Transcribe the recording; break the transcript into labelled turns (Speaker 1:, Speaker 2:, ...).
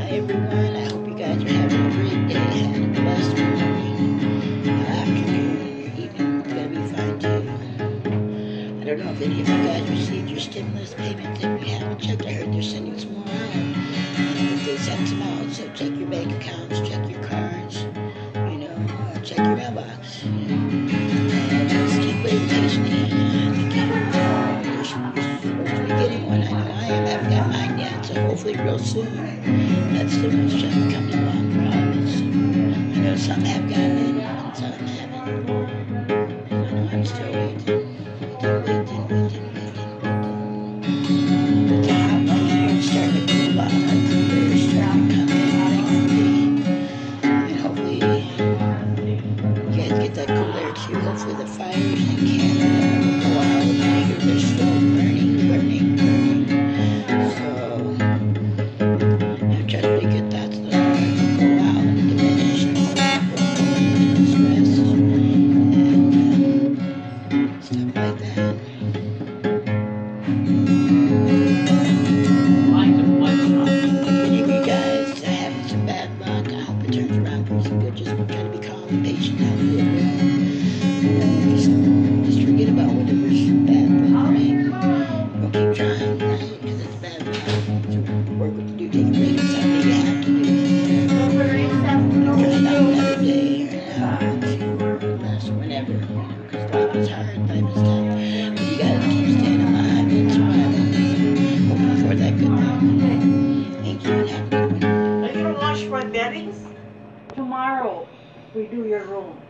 Speaker 1: Hi everyone, I hope you guys are having a great day, having a blessed morning, afternoon, evening, gonna be fine too. I don't know if any of you guys received your stimulus payments. If you haven't checked, I heard they're sending some more out. And they sent some out, so check your bank accounts, check your cards, you know, check your mailbox. You. And just keep waiting patiently. You're supposed to be getting one. I know I am. I haven't got mine yet, so hopefully real soon. That's the check coming along promise. I know some have gotten it, and some haven't. I know I'm still waiting. Waiting, waiting, waiting, waiting. The hot weather is starting to cool off. The cooler is starting to come in, thankfully. And hopefully, you guys get that cool air too. Hopefully, the fires in Canada stuff like that. If any of you guys having some bad luck, I hope it turns around for some good. Just try to be calm and patient. Have a good You know, just, just forget about whatever's bad luck, right? We'll keep trying, right? Because it's bad luck. So work what you do, take a break. It's something you have to do. You know? Try it out another day or an hour, two, less, whenever.
Speaker 2: Tomorrow, we do your room.